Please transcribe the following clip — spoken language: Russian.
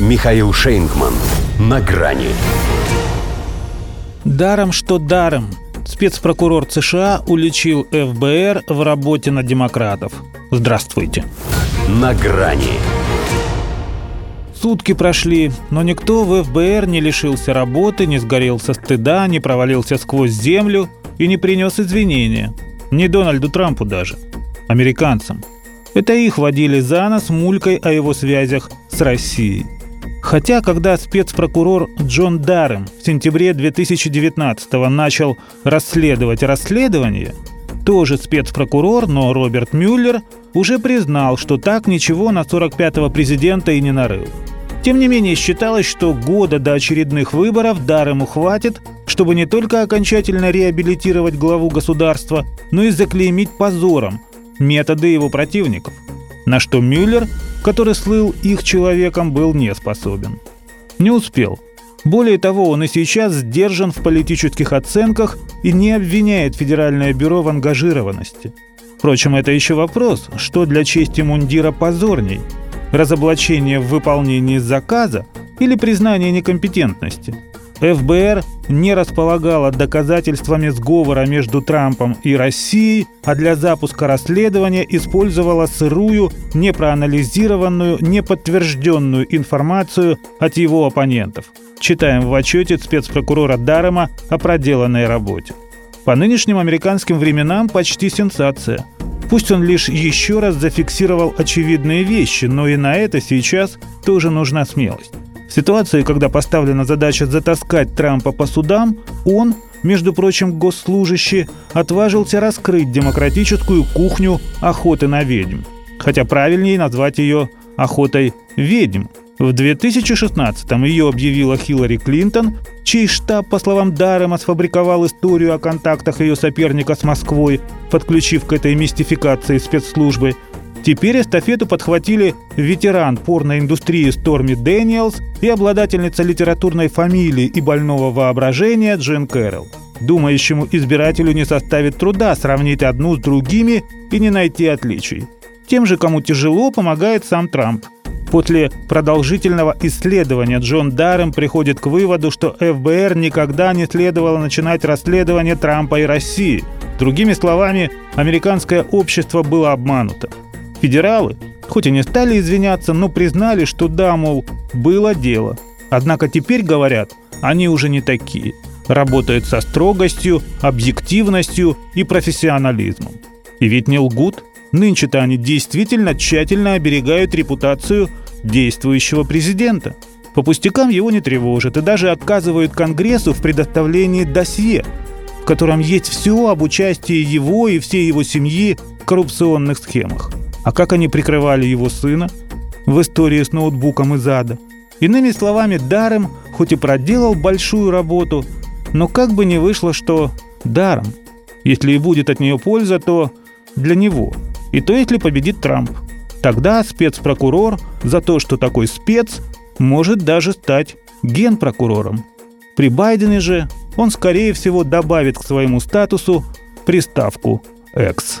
Михаил Шейнгман. На грани. Даром, что даром. Спецпрокурор США уличил ФБР в работе на демократов. Здравствуйте. На грани. Сутки прошли, но никто в ФБР не лишился работы, не сгорел со стыда, не провалился сквозь землю и не принес извинения. Не Дональду Трампу даже. Американцам. Это их водили за нос мулькой о его связях с Россией. Хотя, когда спецпрокурор Джон Даррем в сентябре 2019 начал расследовать расследование, тоже спецпрокурор, но Роберт Мюллер уже признал, что так ничего на 45-го президента и не нарыл. Тем не менее, считалось, что года до очередных выборов Дарему хватит, чтобы не только окончательно реабилитировать главу государства, но и заклеймить позором методы его противников – на что Мюллер, который слыл их человеком, был не способен. Не успел. Более того, он и сейчас сдержан в политических оценках и не обвиняет Федеральное бюро в ангажированности. Впрочем, это еще вопрос, что для чести мундира позорней – разоблачение в выполнении заказа или признание некомпетентности – ФБР не располагала доказательствами сговора между Трампом и Россией, а для запуска расследования использовала сырую, непроанализированную, неподтвержденную информацию от его оппонентов. Читаем в отчете спецпрокурора Дарема о проделанной работе. По нынешним американским временам почти сенсация. Пусть он лишь еще раз зафиксировал очевидные вещи, но и на это сейчас тоже нужна смелость ситуации, когда поставлена задача затаскать Трампа по судам, он, между прочим, госслужащий, отважился раскрыть демократическую кухню охоты на ведьм. Хотя правильнее назвать ее охотой ведьм. В 2016-м ее объявила Хиллари Клинтон, чей штаб, по словам Дарема, сфабриковал историю о контактах ее соперника с Москвой, подключив к этой мистификации спецслужбы – Теперь эстафету подхватили ветеран порноиндустрии Сторми Дэниелс и обладательница литературной фамилии и больного воображения Джин Кэрролл. Думающему избирателю не составит труда сравнить одну с другими и не найти отличий. Тем же, кому тяжело, помогает сам Трамп. После продолжительного исследования Джон Даррем приходит к выводу, что ФБР никогда не следовало начинать расследование Трампа и России. Другими словами, американское общество было обмануто. Федералы, хоть и не стали извиняться, но признали, что да, мол, было дело. Однако теперь говорят, они уже не такие. Работают со строгостью, объективностью и профессионализмом. И ведь не лгут. Нынче-то они действительно тщательно оберегают репутацию действующего президента. По пустякам его не тревожат и даже отказывают Конгрессу в предоставлении досье, в котором есть все об участии его и всей его семьи в коррупционных схемах. А как они прикрывали его сына в истории с ноутбуком из ада? Иными словами, даром, хоть и проделал большую работу, но как бы не вышло, что даром. Если и будет от нее польза, то для него. И то, если победит Трамп. Тогда спецпрокурор за то, что такой спец, может даже стать генпрокурором. При Байдене же он, скорее всего, добавит к своему статусу приставку «экс».